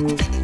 move.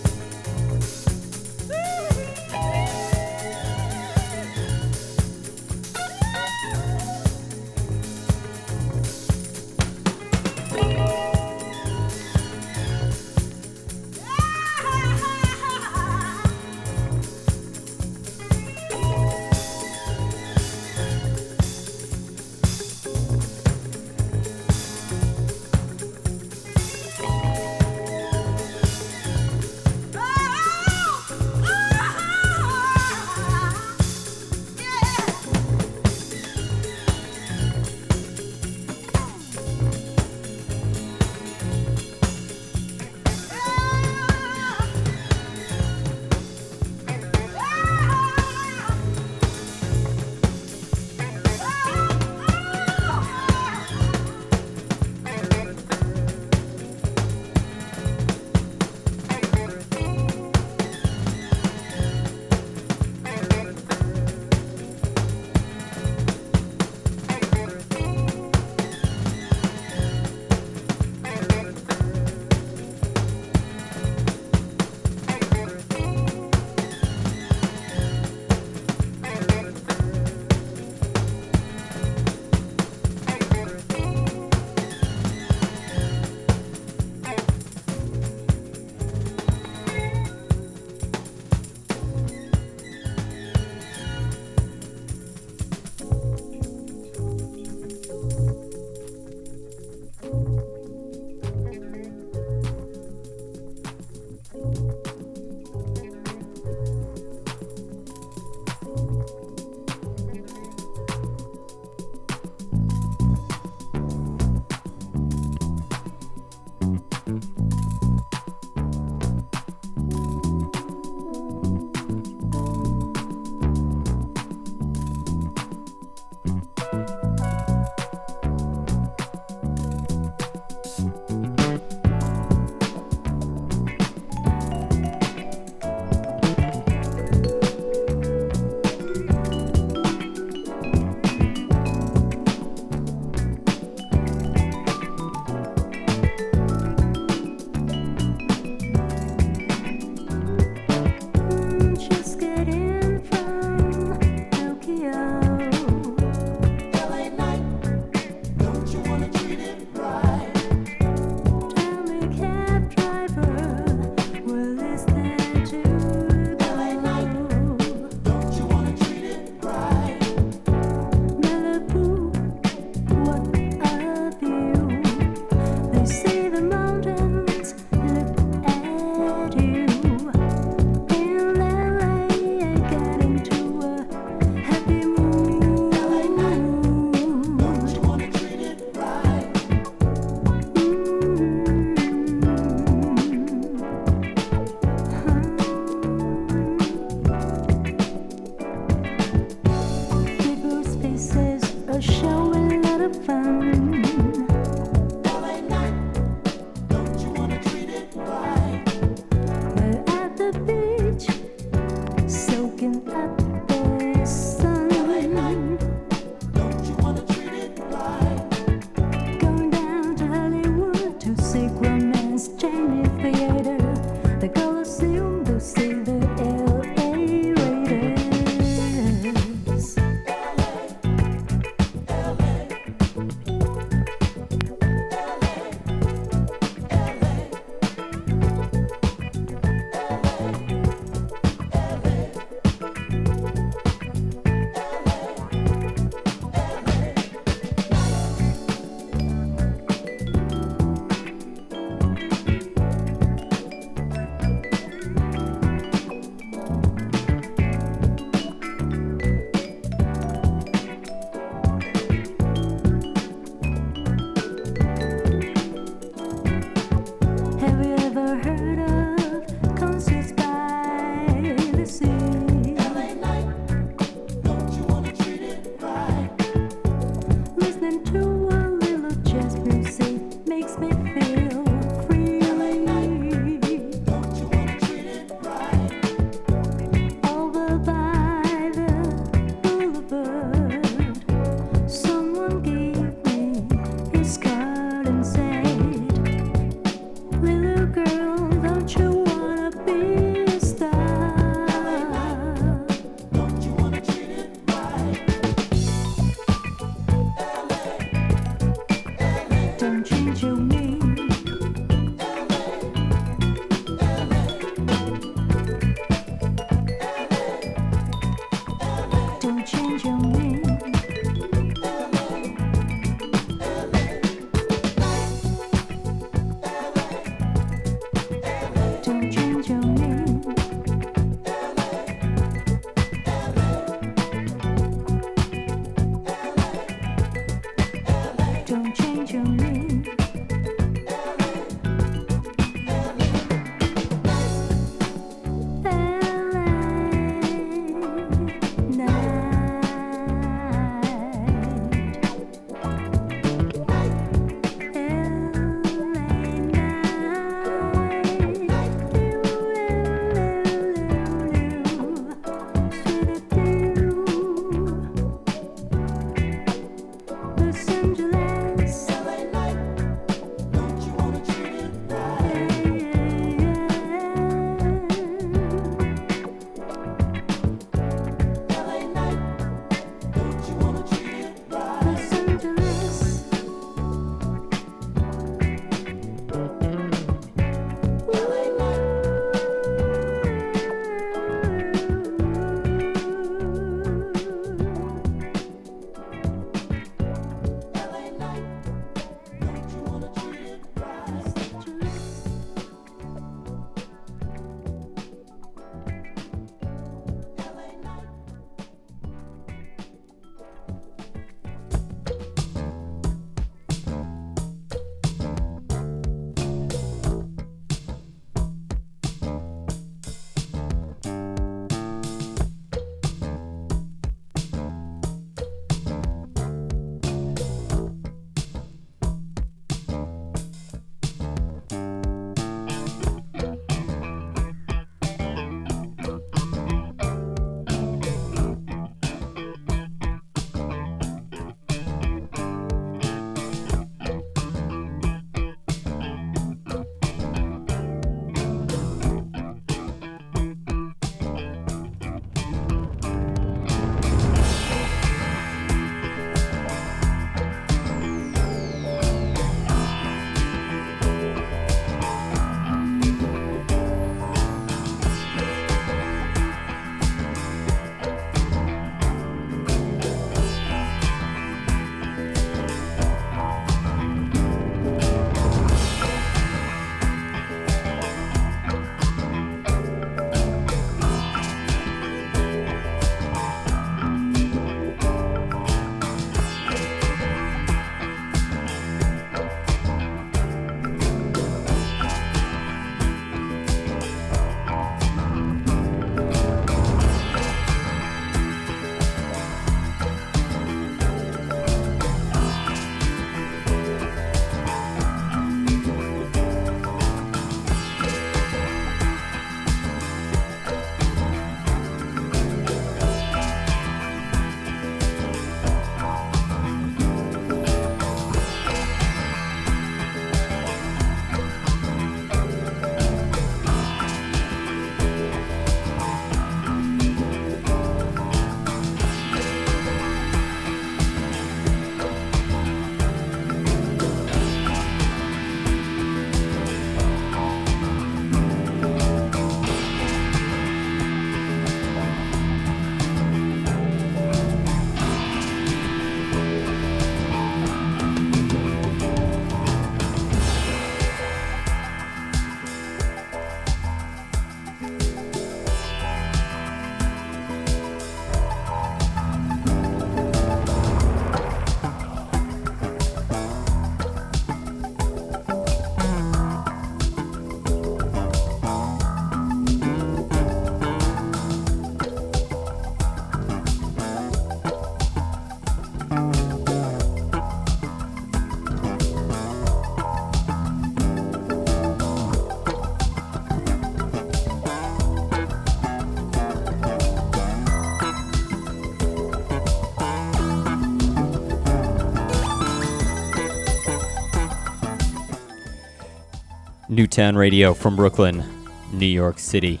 Newtown Radio from Brooklyn, New York City.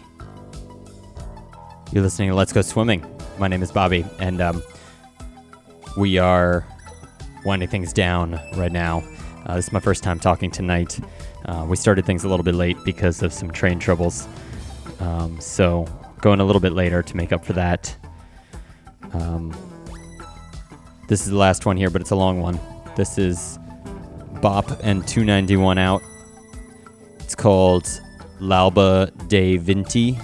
You're listening to Let's Go Swimming. My name is Bobby, and um, we are winding things down right now. Uh, this is my first time talking tonight. Uh, we started things a little bit late because of some train troubles, um, so going a little bit later to make up for that. Um, this is the last one here, but it's a long one. This is Bop and 291 out. Called L'Alba dei Vinti.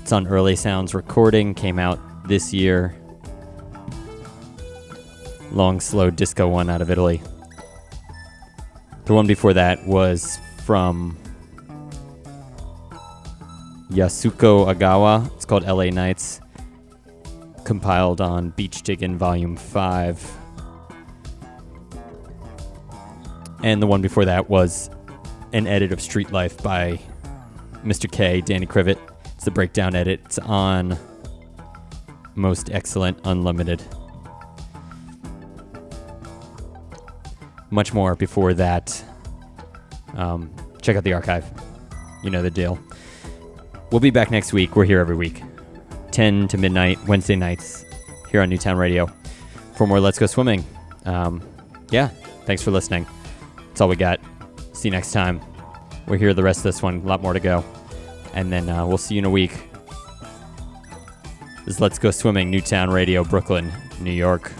It's on Early Sounds Recording, came out this year. Long, slow disco one out of Italy. The one before that was from Yasuko Agawa. It's called LA Nights, compiled on Beach Diggin' Volume 5. And the one before that was an edit of Street Life by Mr. K, Danny Krivit. It's the breakdown edit. It's on Most Excellent Unlimited. Much more before that. Um, check out the archive. You know the deal. We'll be back next week. We're here every week, 10 to midnight, Wednesday nights, here on Newtown Radio for more Let's Go Swimming. Um, yeah, thanks for listening. That's all we got. See you next time. We're here the rest of this one. A lot more to go. And then uh, we'll see you in a week. This is Let's Go Swimming, Newtown Radio, Brooklyn, New York.